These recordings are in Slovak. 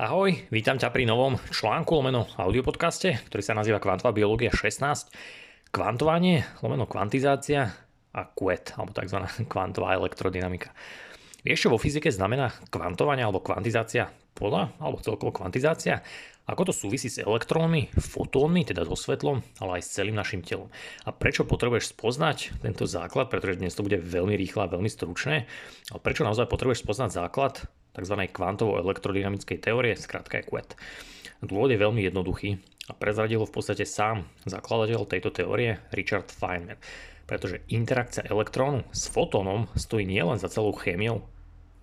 Ahoj, vítam ťa pri novom článku lomeno audiopodcaste, ktorý sa nazýva Kvantová biológia 16. Kvantovanie, lomeno kvantizácia a QET, alebo tzv. kvantová elektrodynamika. Vieš, čo vo fyzike znamená kvantovanie alebo kvantizácia pola, alebo celkovo kvantizácia? Ako to súvisí s elektrónmi, fotónmi, teda so svetlom, ale aj s celým našim telom. A prečo potrebuješ spoznať tento základ, pretože dnes to bude veľmi rýchle a veľmi stručné. A prečo naozaj potrebuješ spoznať základ tzv. kvantovo-elektrodynamickej teórie, skrátka je QET. Dôvod je veľmi jednoduchý a prezradil v podstate sám zakladateľ tejto teórie Richard Feynman. Pretože interakcia elektrónu s fotónom stojí nielen za celou chémiou,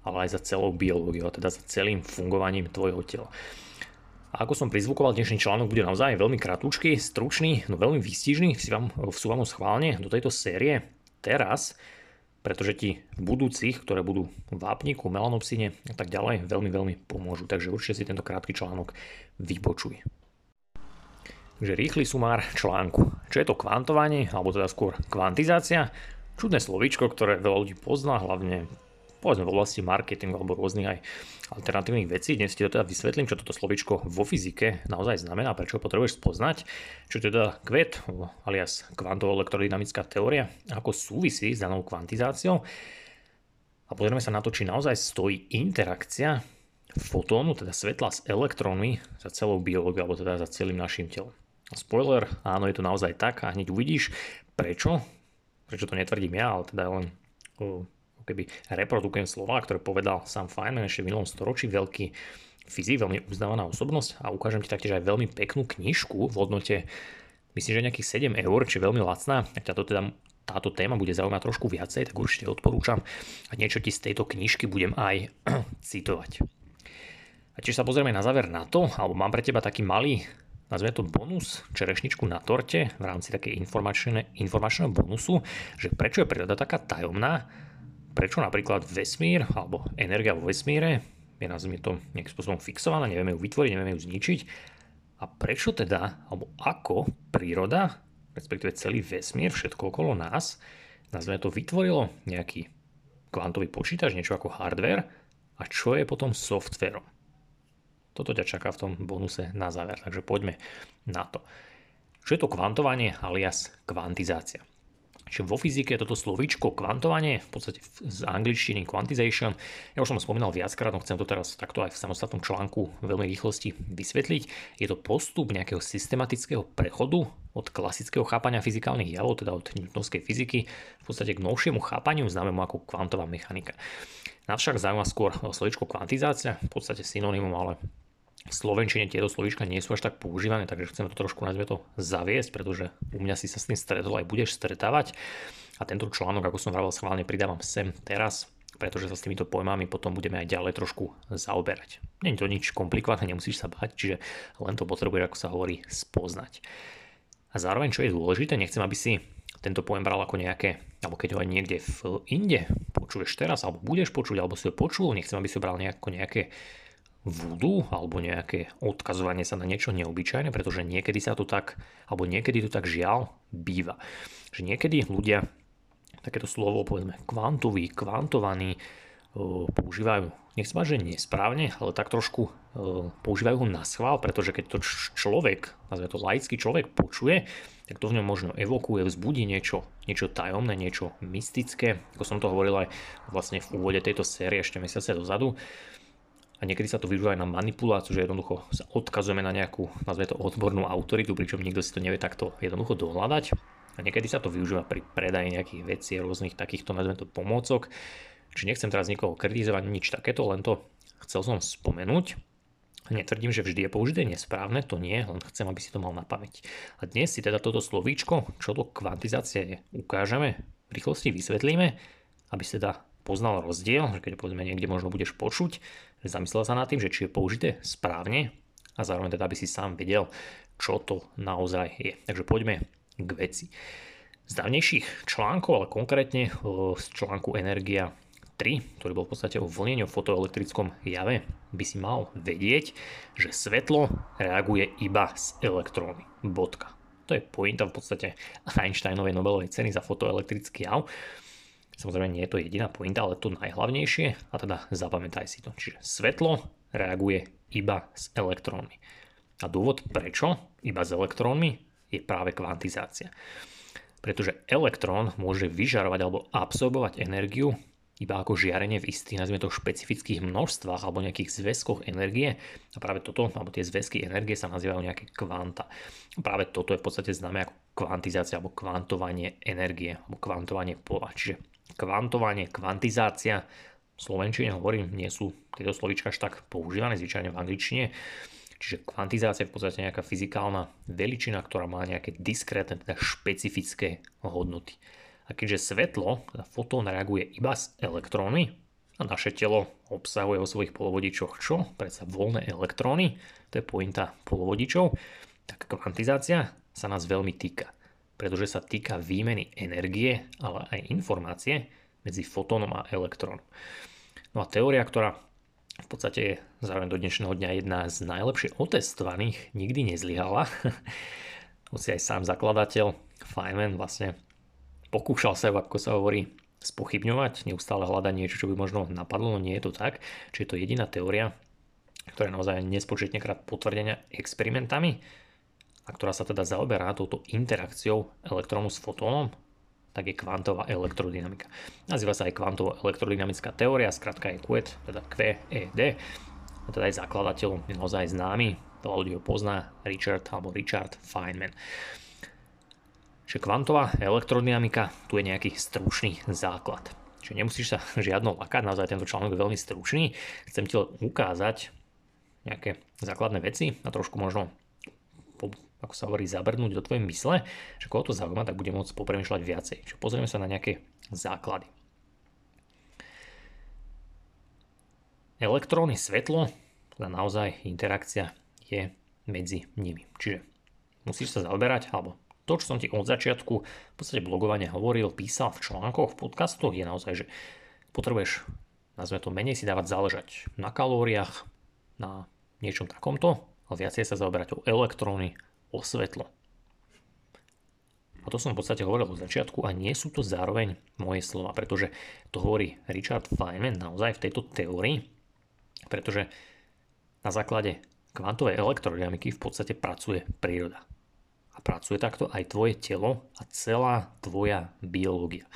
ale aj za celou biológiou, teda za celým fungovaním tvojho tela. A ako som prizvukoval, dnešný článok bude naozaj veľmi kratučký, stručný, no veľmi výstižný. Vsúvam ho schválne do tejto série teraz, pretože ti v budúcich, ktoré budú v vápniku, melanopsine a tak ďalej, veľmi, veľmi pomôžu. Takže určite si tento krátky článok vypočuj. Takže rýchly sumár článku. Čo je to kvantovanie, alebo teda skôr kvantizácia? Čudné slovíčko, ktoré veľa ľudí pozná, hlavne povedzme v oblasti marketingu alebo rôznych aj alternatívnych vecí. Dnes ti to teda vysvetlím, čo toto slovičko vo fyzike naozaj znamená, prečo ho potrebuješ spoznať, čo teda kvet, alias kvantovo-elektrodynamická teória, ako súvisí s danou kvantizáciou. A pozrieme sa na to, či naozaj stojí interakcia fotónu, teda svetla s elektrónmi za celou biológiou, alebo teda za celým našim telom. Spoiler, áno, je to naozaj tak a hneď uvidíš, prečo, prečo to netvrdím ja, ale teda len keby reprodukujem slova, ktoré povedal sám Feynman ešte v minulom storočí, veľký fyzik, veľmi uznávaná osobnosť a ukážem ti taktiež aj veľmi peknú knižku v hodnote myslím, že nejakých 7 eur, či veľmi lacná, ak ťa to teda táto téma bude zaujímať trošku viacej, tak určite odporúčam a niečo ti z tejto knižky budem aj citovať. A tiež sa pozrieme na záver na to, alebo mám pre teba taký malý, nazveme to bonus, čerešničku na torte v rámci takej informačného bonusu, že prečo je príroda taká tajomná prečo napríklad vesmír alebo energia vo vesmíre je nazvime to nejakým spôsobom fixovaná, nevieme ju vytvoriť, nevieme ju zničiť. A prečo teda, alebo ako príroda, respektíve celý vesmír, všetko okolo nás, nazvime to vytvorilo nejaký kvantový počítač, niečo ako hardware a čo je potom softverom. Toto ťa čaká v tom bonuse na záver, takže poďme na to. Čo je to kvantovanie alias kvantizácia? Čiže vo fyzike toto slovíčko kvantovanie, v podstate z angličtiny quantization, ja už som spomínal viackrát, no chcem to teraz takto aj v samostatnom článku veľmi rýchlosti vysvetliť. Je to postup nejakého systematického prechodu od klasického chápania fyzikálnych javov, teda od newtonovskej fyziky, v podstate k novšiemu chápaniu známemu ako kvantová mechanika. Navšak zaujíma skôr slovíčko kvantizácia, v podstate synonymum, ale v Slovenčine tieto slovíčka nie sú až tak používané, takže chceme to trošku nazvie to zaviesť, pretože u mňa si sa s tým stretol aj budeš stretávať. A tento článok, ako som vravel, schválne pridávam sem teraz, pretože sa s týmito pojmami potom budeme aj ďalej trošku zaoberať. Není to nič komplikované, nemusíš sa bať, čiže len to potrebuješ, ako sa hovorí, spoznať. A zároveň, čo je dôležité, nechcem, aby si tento pojem bral ako nejaké, alebo keď ho aj niekde v inde počuješ teraz, alebo budeš počuť, alebo si ho počul, nechcem, aby si ho bral nejako nejaké vúdu alebo nejaké odkazovanie sa na niečo neobyčajné, pretože niekedy sa to tak, alebo niekedy to tak žiaľ býva. Že niekedy ľudia takéto slovo, povedzme, kvantový, kvantovaný, používajú, nechcem mať, že nesprávne, ale tak trošku používajú ho na schvál, pretože keď to človek, nazve to laický človek počuje, tak to v ňom možno evokuje, vzbudí niečo, niečo tajomné, niečo mystické, ako som to hovoril aj vlastne v úvode tejto série ešte mesiace dozadu, a niekedy sa to využíva aj na manipuláciu, že jednoducho sa odkazujeme na nejakú, nazve to odbornú autoritu, pričom nikto si to nevie takto jednoducho dohľadať. A niekedy sa to využíva pri predaji nejakých vecí, rôznych takýchto, nazveme to, pomôcok. Či nechcem teraz nikoho kritizovať, nič takéto, len to chcel som spomenúť. Netvrdím, že vždy je použité nesprávne, to nie, len chcem, aby si to mal na pamäť. A dnes si teda toto slovíčko, čo to kvantizácia je, ukážeme, v rýchlosti vysvetlíme, aby si teda poznal rozdiel, že keď povedzme niekde možno budeš počuť, zamyslel sa nad tým, že či je použité správne a zároveň teda aby si sám vedel, čo to naozaj je. Takže poďme k veci. Z dávnejších článkov, ale konkrétne z článku Energia 3, ktorý bol v podstate o vlnení o fotoelektrickom jave, by si mal vedieť, že svetlo reaguje iba s elektróny. Bodka. To je pointa v podstate Einsteinovej Nobelovej ceny za fotoelektrický jav. Samozrejme nie je to jediná pointa, ale to najhlavnejšie a teda zapamätaj si to. Čiže svetlo reaguje iba s elektrónmi. A dôvod prečo iba s elektrónmi je práve kvantizácia. Pretože elektrón môže vyžarovať alebo absorbovať energiu iba ako žiarenie v istých, nazvime to, špecifických množstvách alebo nejakých zväzkoch energie. A práve toto, alebo tie zväzky energie sa nazývajú nejaké kvanta. A práve toto je v podstate známe ako kvantizácia alebo kvantovanie energie alebo kvantovanie pola. Čiže kvantovanie, kvantizácia, v Slovenčine hovorím, nie sú tieto slovička až tak používané, zvyčajne v angličtine. Čiže kvantizácia je v podstate nejaká fyzikálna veličina, ktorá má nejaké diskrétne, teda špecifické hodnoty. A keďže svetlo, teda fotón reaguje iba s elektróny a naše telo obsahuje vo svojich polovodičoch čo? Predsa voľné elektróny, to je pointa polovodičov, tak kvantizácia sa nás veľmi týka, pretože sa týka výmeny energie, ale aj informácie medzi fotónom a elektrónom. No a teória, ktorá v podstate je zároveň do dnešného dňa jedna z najlepšie otestovaných, nikdy nezlyhala. Hoci aj sám zakladateľ Feynman vlastne pokúšal sa, ako sa hovorí, spochybňovať, neustále hľadať niečo, čo by možno napadlo, no nie je to tak. Čiže je to jediná teória, ktorá je naozaj nespočetne krát potvrdená experimentami a ktorá sa teda zaoberá touto interakciou elektrónu s fotónom, tak je kvantová elektrodynamika. Nazýva sa aj kvantová elektrodynamická teória, skratka je QED, teda QED. A teda aj zakladateľom je naozaj známy, veľa ľudí ho pozná, Richard alebo Richard Feynman. Čiže kvantová elektrodynamika, tu je nejaký stručný základ. Čiže nemusíš sa žiadno lakať, naozaj tento článok je veľmi stručný. Chcem ti ukázať nejaké základné veci a trošku možno, ako sa hovorí, zabrnúť do tvojej mysle, že koho to zaujíma, tak bude môcť popremýšľať viacej. Čiže pozrieme sa na nejaké základy. Elektróny, svetlo, teda naozaj interakcia je medzi nimi. Čiže musíš sa zaoberať, alebo to, čo som ti od začiatku v podstate blogovania hovoril, písal v článkoch, v podcastoch, je naozaj, že potrebuješ, nazveme to, menej si dávať záležať na kalóriách, na niečom takomto, ale viacej sa zaoberať o elektróny, o svetlo. A to som v podstate hovoril od začiatku a nie sú to zároveň moje slova, pretože to hovorí Richard Feynman naozaj v tejto teórii, pretože na základe kvantovej elektrodynamiky v podstate pracuje príroda a pracuje takto aj tvoje telo a celá tvoja biológia.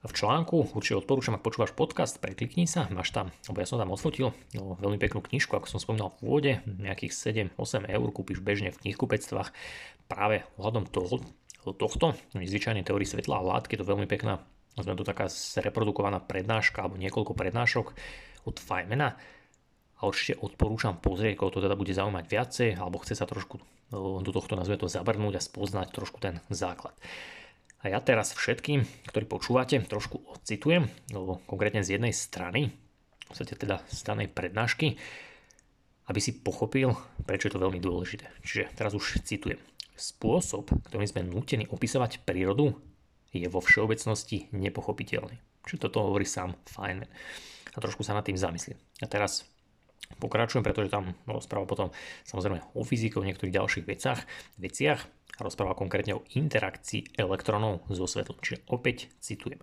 V článku určite odporúčam, ak počúvaš podcast, preklikni sa, máš tam, lebo ja som tam odfotil no, veľmi peknú knižku, ako som spomínal v úvode, nejakých 7-8 eur kúpiš bežne v knihkupectvách práve ohľadom toho, tohto, zvyčajne teórii svetla a látky, to veľmi pekná, nazviem to taká zreprodukovaná prednáška alebo niekoľko prednášok od Feynmana a určite odporúčam pozrieť, koho to teda bude zaujímať viacej alebo chce sa trošku do tohto nazve to zabrnúť a spoznať trošku ten základ. A ja teraz všetkým, ktorí počúvate, trošku odcitujem, konkrétne z jednej strany, v podstate teda z danej prednášky, aby si pochopil, prečo je to veľmi dôležité. Čiže teraz už citujem. Spôsob, ktorým sme nutení opisovať prírodu, je vo všeobecnosti nepochopiteľný. Čo toto hovorí sám Feynman. A trošku sa nad tým zamyslím. A teraz Pokračujem, pretože tam rozpráva potom samozrejme o fyzike, o niektorých ďalších veciach, veciach rozpráva konkrétne o interakcii elektronov so svetlom. Čiže opäť citujem.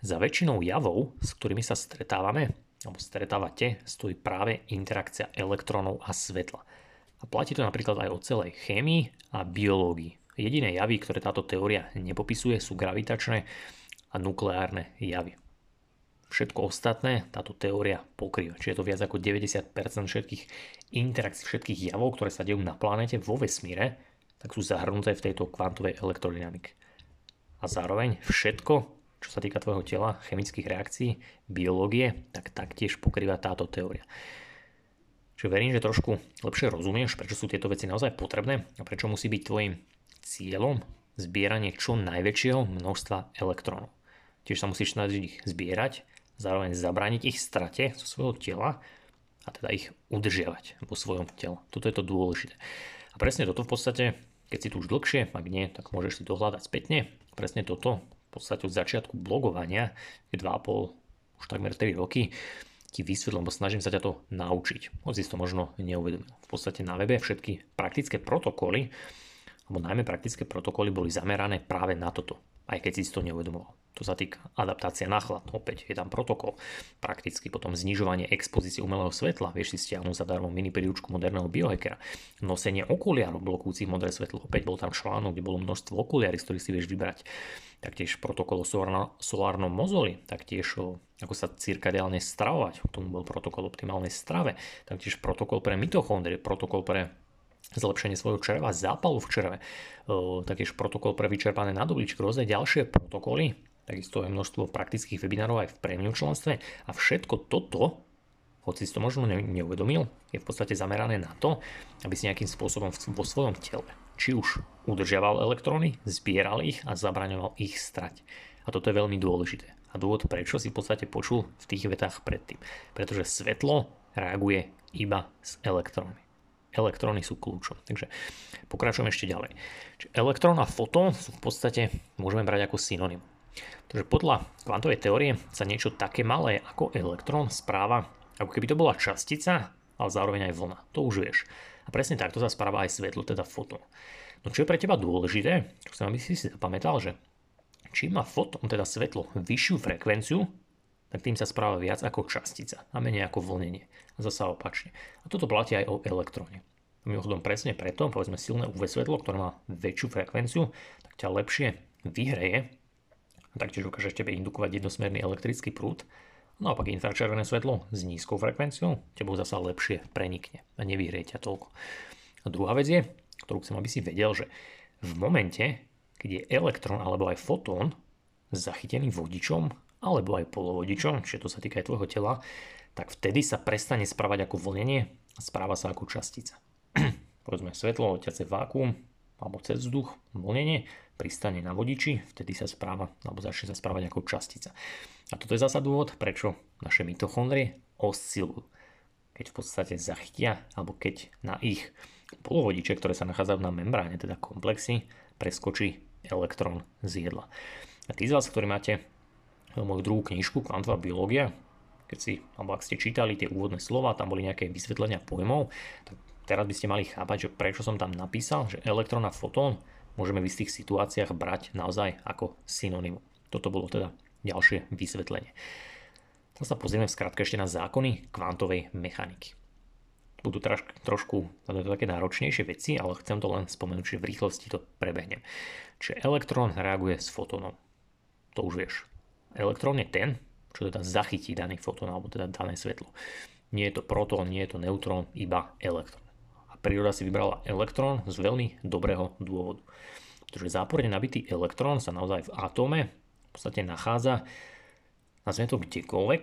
Za väčšinou javov, s ktorými sa stretávame, alebo stretávate, stojí práve interakcia elektronov a svetla. A platí to napríklad aj o celej chémii a biológii. Jediné javy, ktoré táto teória nepopisuje, sú gravitačné a nukleárne javy všetko ostatné táto teória pokrýva. Čiže je to viac ako 90% všetkých interakcií, všetkých javov, ktoré sa dejú na planete vo vesmíre, tak sú zahrnuté v tejto kvantovej elektrodynamike. A zároveň všetko, čo sa týka tvojho tela, chemických reakcií, biológie, tak taktiež pokrýva táto teória. Čiže verím, že trošku lepšie rozumieš, prečo sú tieto veci naozaj potrebné a prečo musí byť tvojim cieľom zbieranie čo najväčšieho množstva elektrónov. Tiež sa musíš snažiť ich zbierať zároveň zabrániť ich strate zo svojho tela a teda ich udržiavať vo svojom tele. Toto je to dôležité. A presne toto v podstate, keď si tu už dlhšie, ak nie, tak môžeš si dohľadať spätne. Presne toto v podstate od začiatku blogovania, je 2,5, už takmer 3 roky, ti vysvetlím, lebo snažím sa ťa to naučiť. Hoď si to možno neuvedomil. V podstate na webe všetky praktické protokoly, alebo najmä praktické protokoly boli zamerané práve na toto aj keď si to neuvedomoval. To sa týka adaptácia na chlad, opäť je tam protokol. Prakticky potom znižovanie expozície umelého svetla, vieš si stiahnuť zadarmo mini príručku moderného biohackera. Nosenie okuliarov blokujúcich modré svetlo, opäť bol tam článok, kde bolo množstvo okuliary, z ktorých si vieš vybrať. Taktiež protokol o solárnom mozoli, taktiež o ako sa cirkadiálne stravovať, k tomu bol protokol optimálnej strave, taktiež protokol pre mitochondrie, protokol pre zlepšenie svojho čreva, zápalu v čreve, taktiež protokol pre vyčerpané nadobličky, rôzne ďalšie protokoly, Takisto je množstvo praktických webinárov aj v prémium členstve a všetko toto, hoci si to možno neuvedomil, je v podstate zamerané na to, aby si nejakým spôsobom vo svojom tele či už udržiaval elektróny, zbieral ich a zabraňoval ich strať. A toto je veľmi dôležité. A dôvod, prečo si v podstate počul v tých vetách predtým. Pretože svetlo reaguje iba s elektrónmi. Elektróny sú kľúčom. Takže pokračujem ešte ďalej. Čiže elektrón a fotón sú v podstate, môžeme brať ako synonym. Takže podľa kvantovej teórie sa niečo také malé ako elektrón správa, ako keby to bola častica, ale zároveň aj vlna. To už vieš. A presne takto sa správa aj svetlo, teda fotón. No čo je pre teba dôležité, čo sa aby si si zapamätal, že čím má fotón, teda svetlo, vyššiu frekvenciu, tak tým sa správa viac ako častica a menej ako vlnenie. A zasa opačne. A toto platí aj o elektróne. Mimochodom presne preto, povedzme silné UV svetlo, ktoré má väčšiu frekvenciu, tak ťa lepšie vyhreje taktiež dokáže tebe indukovať jednosmerný elektrický prúd. Naopak infračervené svetlo s nízkou frekvenciou tebou zasa lepšie prenikne a nevyhrie ťa toľko. A druhá vec je, ktorú chcem, aby si vedel, že v momente, keď je elektrón alebo aj fotón zachytený vodičom alebo aj polovodičom, čiže to sa týka aj tvojho tela, tak vtedy sa prestane správať ako vlnenie a správa sa ako častica. Povedzme svetlo, ťace vákuum alebo cez vzduch, vlnenie, pristane na vodiči, vtedy sa správa, alebo začne sa správať ako častica. A toto je zasa dôvod, prečo naše mitochondrie oscilujú. Keď v podstate zachytia, alebo keď na ich polovodiče, ktoré sa nachádzajú na membráne, teda komplexy, preskočí elektrón z jedla. A tí z vás, ktorí máte moju druhú knižku Kvantová biológia, keď si, alebo ak ste čítali tie úvodné slova, tam boli nejaké vysvetlenia pojmov, tak teraz by ste mali chápať, že prečo som tam napísal, že elektrón a fotón môžeme v istých situáciách brať naozaj ako synonymum. Toto bolo teda ďalšie vysvetlenie. Teraz sa pozrieme v skratke ešte na zákony kvantovej mechaniky. Budú troš, trošku také náročnejšie veci, ale chcem to len spomenúť, že v rýchlosti to prebehnem. Čiže elektrón reaguje s fotónom. To už vieš. Elektrón je ten, čo teda zachytí daný fotón alebo teda dané svetlo. Nie je to protón, nie je to neutrón, iba elektrón príroda si vybrala elektrón z veľmi dobrého dôvodu. Pretože záporne nabitý elektrón sa naozaj v atóme v podstate nachádza, nazvime to kdekoľvek,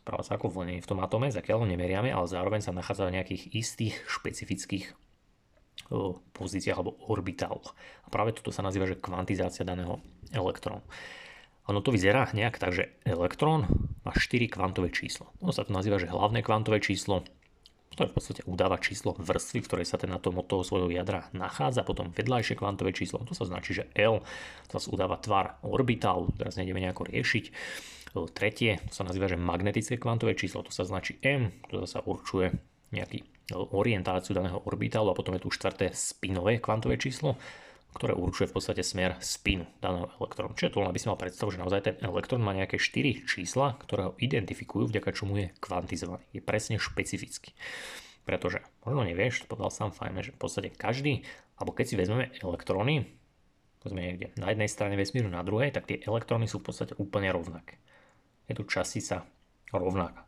správa sa ako vlnenie v tom atóme, zakiaľ ho nemeriame, ale zároveň sa nachádza v nejakých istých špecifických pozíciách alebo orbitáloch. A práve toto sa nazýva, že kvantizácia daného elektrónu. Ono to vyzerá nejak tak, že elektrón má 4 kvantové číslo. Ono sa to nazýva, že hlavné kvantové číslo, to je v podstate udáva číslo vrstvy, v ktorej sa ten atom od toho svojho jadra nachádza, potom vedľajšie kvantové číslo, to sa značí, že L, sa udáva tvar orbitálu, teraz nejdeme nejako riešiť. Tretie, to sa nazýva, že magnetické kvantové číslo, to sa značí M, to sa určuje nejaký orientáciu daného orbitálu a potom je tu štvrté spinové kvantové číslo, ktoré určuje v podstate smer spinu daného elektrónu. Čiže to len aby si mal predstavu, že naozaj ten elektrón má nejaké 4 čísla, ktoré ho identifikujú, vďaka čomu je kvantizovaný. Je presne špecifický. Pretože, možno nevieš, to povedal sám fajn, že v podstate každý, alebo keď si vezmeme elektróny, povedzme niekde na jednej strane vesmíru, na druhej, tak tie elektróny sú v podstate úplne rovnaké. Je tu častica rovnaká.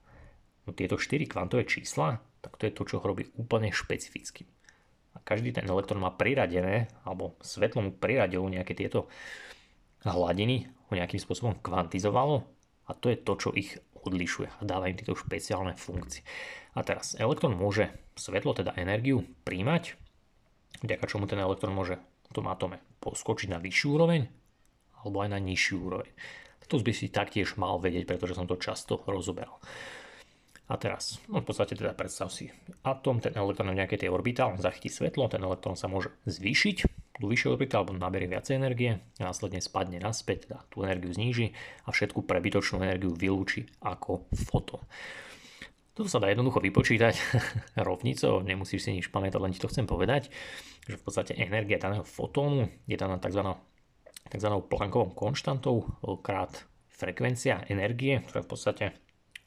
No tieto 4 kvantové čísla, tak to je to, čo ho robí úplne špecifickým každý ten elektrón má priradené, alebo svetlo mu priradilo nejaké tieto hladiny, ho nejakým spôsobom kvantizovalo a to je to, čo ich odlišuje a dáva im tieto špeciálne funkcie. A teraz elektrón môže svetlo, teda energiu, príjmať, vďaka čomu ten elektrón môže v tom atome poskočiť na vyššiu úroveň alebo aj na nižšiu úroveň. To by si taktiež mal vedieť, pretože som to často rozoberal. A teraz, no v podstate teda predstav si atom, ten elektrón v nejakej tej orbitál, zachytí svetlo, ten elektrón sa môže zvýšiť do vyššej orbity alebo naberie viacej energie, a následne spadne naspäť, teda tú energiu zníži a všetku prebytočnú energiu vylúči ako fotón. Toto sa dá jednoducho vypočítať rovnicou, nemusíš si nič pamätať, len ti to chcem povedať, že v podstate energia daného fotónu je daná tzv. tzv. Planckovou konštantou krát frekvencia energie, ktorá v podstate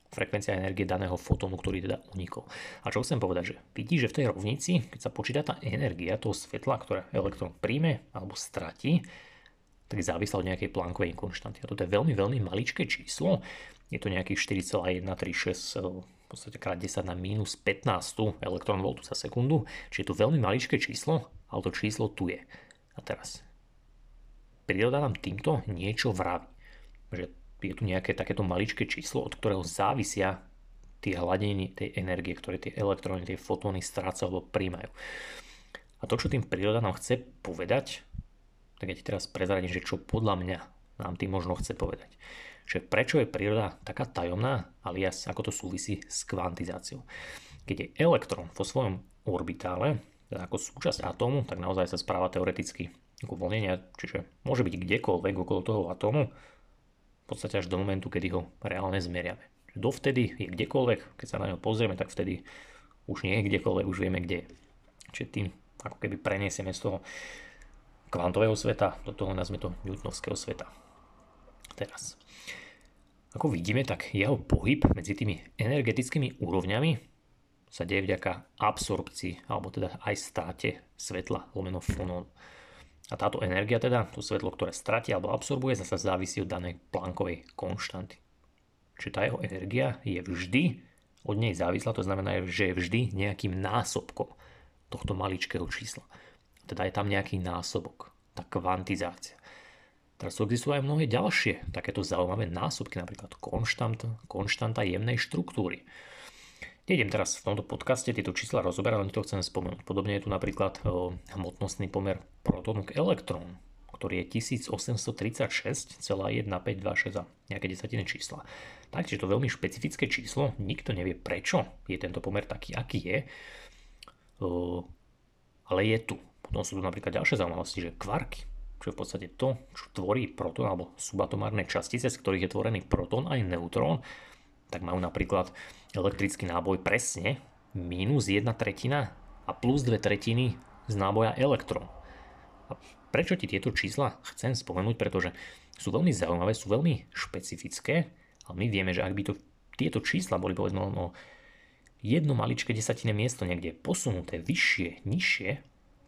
frekvencia energie daného fotónu, ktorý teda unikol. A čo chcem povedať, že vidí, že v tej rovnici, keď sa počíta tá energia toho svetla, ktoré elektrón príjme alebo stratí, tak závislá od nejakej Planckovej konštanty. A toto je veľmi, veľmi maličké číslo. Je to nejakých 4,136 v podstate krát 10 na minus 15 elektron voltu za sekundu. Čiže je to veľmi maličké číslo, ale to číslo tu je. A teraz, príroda nám týmto niečo vraví. Že je tu nejaké takéto maličké číslo, od ktorého závisia tie hladiny tej energie, ktoré tie elektróny, tie fotóny strácajú alebo príjmajú. A to, čo tým príroda nám chce povedať, tak ja ti teraz prezradím, že čo podľa mňa nám tým možno chce povedať. Že prečo je príroda taká tajomná, alias ako to súvisí s kvantizáciou. Keď je elektrón vo svojom orbitále, teda ako súčasť atómu, tak naozaj sa správa teoreticky ako voľnenia, čiže môže byť kdekoľvek okolo toho atómu, podstate až do momentu, kedy ho reálne zmeriame. Dovtedy je kdekoľvek, keď sa na ňo pozrieme, tak vtedy už nie je kdekoľvek, už vieme kde je. Čiže tým ako keby preniesieme z toho kvantového sveta do toho nazme to newtonovského sveta. Teraz. Ako vidíme, tak jeho pohyb medzi tými energetickými úrovňami sa deje vďaka absorpcii, alebo teda aj státe svetla lomeno fonónu. A táto energia teda, to svetlo, ktoré stratí alebo absorbuje, zase závisí od danej Planckovej konštanty. Čiže tá jeho energia je vždy od nej závislá, to znamená, že je vždy nejakým násobkom tohto maličkého čísla. Teda je tam nejaký násobok, tá kvantizácia. Teraz sú existujú aj mnohé ďalšie takéto zaujímavé násobky, napríklad konštanta, konštanta jemnej štruktúry. Nejdem teraz v tomto podcaste tieto čísla rozoberať, len to chcem spomenúť. Podobne je tu napríklad hmotnostný pomer protónu k elektrónu, ktorý je 1836,1526 a nejaké desatiny čísla. Takže to veľmi špecifické číslo, nikto nevie prečo je tento pomer taký, aký je, ale je tu. Potom sú tu napríklad ďalšie zaujímavosti, že kvarky, čo je v podstate to, čo tvorí protón alebo subatomárne častice, z ktorých je tvorený protón aj neutrón, tak majú napríklad elektrický náboj presne minus 1 tretina a plus 2 tretiny z náboja elektrón. A prečo ti tieto čísla chcem spomenúť? Pretože sú veľmi zaujímavé, sú veľmi špecifické, ale my vieme, že ak by to, tieto čísla boli povedzme o jedno maličké desatine miesto niekde posunuté vyššie, nižšie,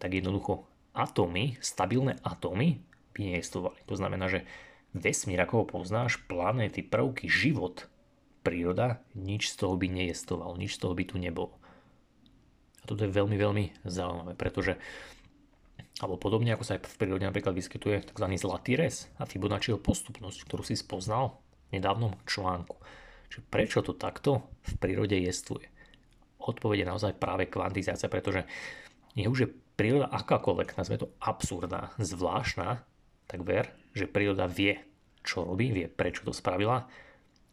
tak jednoducho atómy, stabilné atómy by nejestovali. To znamená, že vesmír, ako ho poznáš, planéty, prvky, život príroda, nič z toho by nejestoval, nič z toho by tu nebolo. A toto je veľmi, veľmi zaujímavé, pretože alebo podobne ako sa aj v prírode napríklad vyskytuje tzv. zlatý res a Fibonacciho postupnosť, ktorú si spoznal v nedávnom článku. Čiže prečo to takto v prírode jestuje? Odpovede naozaj práve kvantizácia, pretože je už je príroda akákoľvek, nazve to absurdná, zvláštna, tak ver, že príroda vie, čo robí, vie, prečo to spravila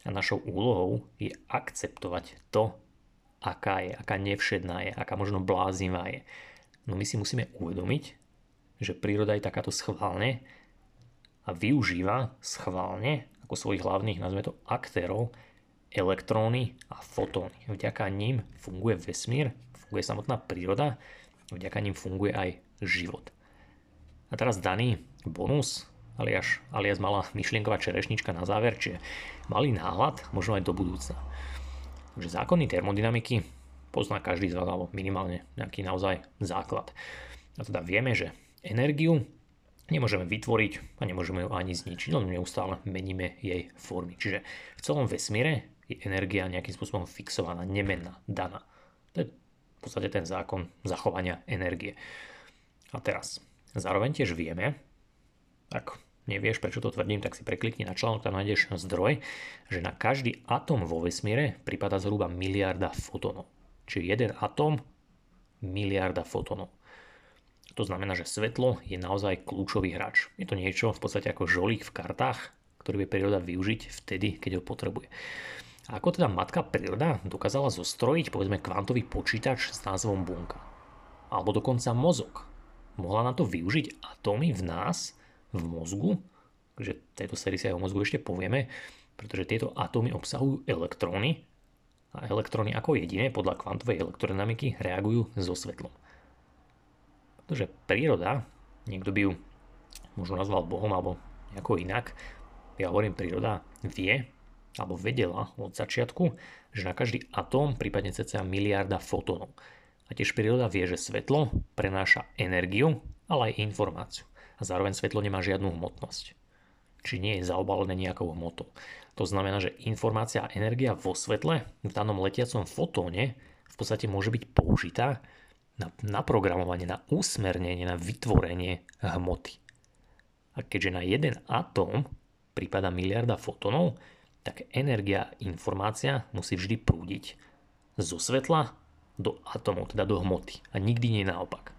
a našou úlohou je akceptovať to, aká je, aká nevšedná je, aká možno bláznivá je. No my si musíme uvedomiť, že príroda je takáto schválne a využíva schválne ako svojich hlavných, nazvime to, aktérov, elektróny a fotóny. Vďaka ním funguje vesmír, funguje samotná príroda, vďaka ním funguje aj život. A teraz daný bonus, alias, alias malá myšlienková čerešnička na záver, čiže malý náhľad možno aj do budúcna. Takže zákony termodynamiky pozná každý z vás, alebo minimálne nejaký naozaj základ. A teda vieme, že energiu nemôžeme vytvoriť a nemôžeme ju ani zničiť, len neustále meníme jej formy. Čiže v celom vesmíre je energia nejakým spôsobom fixovaná, nemenná, daná. To je v podstate ten zákon zachovania energie. A teraz, zároveň tiež vieme, tak nevieš, prečo to tvrdím, tak si preklikni na článok, tam nájdeš zdroj, že na každý atom vo vesmíre prípada zhruba miliarda fotónov. Čiže jeden atom, miliarda fotónov. To znamená, že svetlo je naozaj kľúčový hráč. Je to niečo v podstate ako žolík v kartách, ktorý vie príroda využiť vtedy, keď ho potrebuje. A ako teda matka príroda dokázala zostrojiť povedzme kvantový počítač s názvom bunka? Alebo dokonca mozog. Mohla na to využiť atómy v nás, mozgu, že tejto sérii si aj o mozgu ešte povieme, pretože tieto atómy obsahujú elektróny a elektróny ako jediné podľa kvantovej elektrodynamiky reagujú so svetlom. Pretože príroda, niekto by ju možno nazval Bohom alebo nejako inak, ja hovorím príroda vie, alebo vedela od začiatku, že na každý atóm prípadne cca miliarda fotónov. A tiež príroda vie, že svetlo prenáša energiu, ale aj informáciu. A zároveň svetlo nemá žiadnu hmotnosť. Či nie je zaobalené nejakou hmotou. To znamená, že informácia a energia vo svetle v danom letiacom fotóne v podstate môže byť použitá na naprogramovanie, na usmernenie, na vytvorenie hmoty. A keďže na jeden atóm prípada miliarda fotónov, tak energia, informácia musí vždy prúdiť zo svetla do atomov, teda do hmoty a nikdy nie naopak.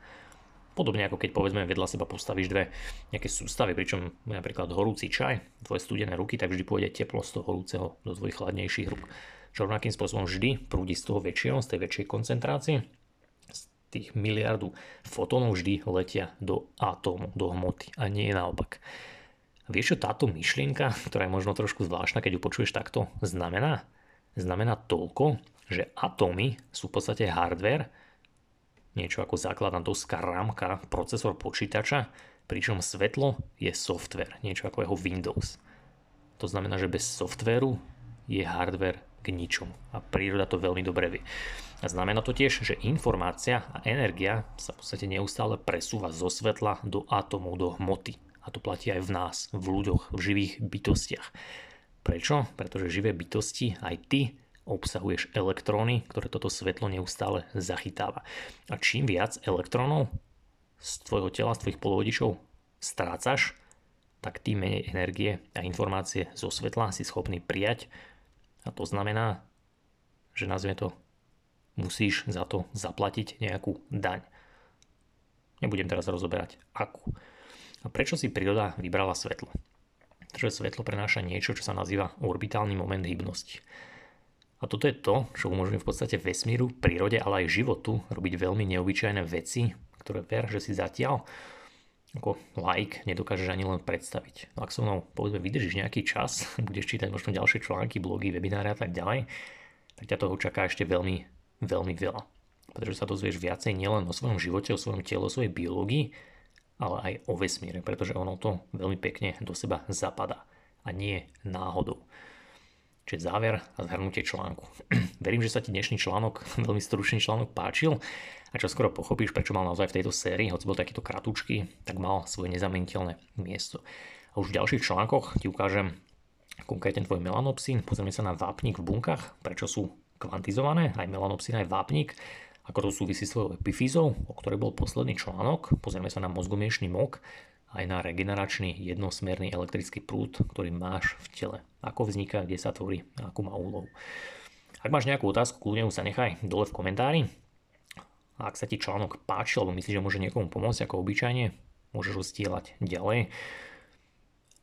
Podobne ako keď povedzme vedľa seba postavíš dve nejaké sústavy, pričom napríklad horúci čaj, tvoje studené ruky, tak vždy pôjde teplo z toho horúceho do tvojich chladnejších rúk. Čo rovnakým spôsobom vždy prúdi z toho väčšieho, z tej väčšej koncentrácie, z tých miliardu fotónov vždy letia do atómu, do hmoty a nie naopak. Vieš, čo táto myšlienka, ktorá je možno trošku zvláštna, keď ju počuješ takto, znamená? Znamená toľko, že atómy sú v podstate hardware, niečo ako základná doska rámka, procesor počítača, pričom svetlo je software, niečo ako jeho Windows. To znamená, že bez softvéru je hardware k ničomu. A príroda to veľmi dobre vie. A znamená to tiež, že informácia a energia sa v podstate neustále presúva zo svetla do atomov, do hmoty. A to platí aj v nás, v ľuďoch, v živých bytostiach. Prečo? Pretože živé bytosti, aj ty, obsahuješ elektróny, ktoré toto svetlo neustále zachytáva. A čím viac elektrónov z tvojho tela, z tvojich polovodičov strácaš, tak tým menej energie a informácie zo svetla si schopný prijať. A to znamená, že nazvime to, musíš za to zaplatiť nejakú daň. Nebudem teraz rozoberať akú. A prečo si príroda vybrala svetlo? Pretože svetlo prenáša niečo, čo sa nazýva orbitálny moment hybnosti. A toto je to, čo umožňuje v podstate vesmíru, prírode, ale aj životu robiť veľmi neobyčajné veci, ktoré ver, že si zatiaľ ako like nedokážeš ani len predstaviť. No ak so mnou povedzme vydržíš nejaký čas, budeš čítať možno ďalšie články, blogy, webináre a tak ďalej, tak ťa toho čaká ešte veľmi, veľmi veľa. Pretože sa dozvieš viacej nielen o svojom živote, o svojom tele, o svojej biológii, ale aj o vesmíre, pretože ono to veľmi pekne do seba zapadá a nie náhodou. Čiže záver a zhrnutie článku. Verím, že sa ti dnešný článok, veľmi stručný článok páčil. A čo skoro pochopíš, prečo mal naozaj v tejto sérii, hoci bol takýto kratučký, tak mal svoje nezameniteľné miesto. A už v ďalších článkoch ti ukážem konkrétne tvoj melanopsín, pozrieme sa na vápnik v bunkách, prečo sú kvantizované, aj melanopsín, aj vápnik, ako to súvisí s tvojou epifízou, o ktorej bol posledný článok, pozrieme sa na mozgomiešný mok, aj na regeneračný jednosmerný elektrický prúd, ktorý máš v tele. Ako vzniká, kde sa tvorí, akú má úlohu. Ak máš nejakú otázku, kľudne sa nechaj dole v komentári. A ak sa ti článok páči, alebo myslíš, že môže niekomu pomôcť ako obyčajne, môžeš ho stielať ďalej.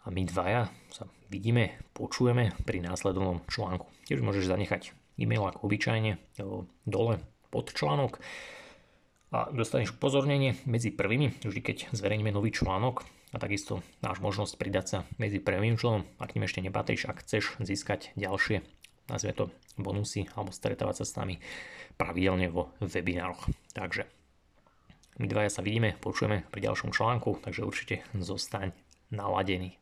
A my dvaja sa vidíme, počujeme pri následovnom článku. Tiež môžeš zanechať e-mail ako obyčajne dole pod článok a dostaneš upozornenie medzi prvými, vždy keď zverejníme nový článok a takisto máš možnosť pridať sa medzi prvým členom, ak ním ešte nepatríš, ak chceš získať ďalšie, nazve to bonusy alebo stretávať sa s nami pravidelne vo webinároch. Takže my dvaja sa vidíme, počujeme pri ďalšom článku, takže určite zostaň naladený.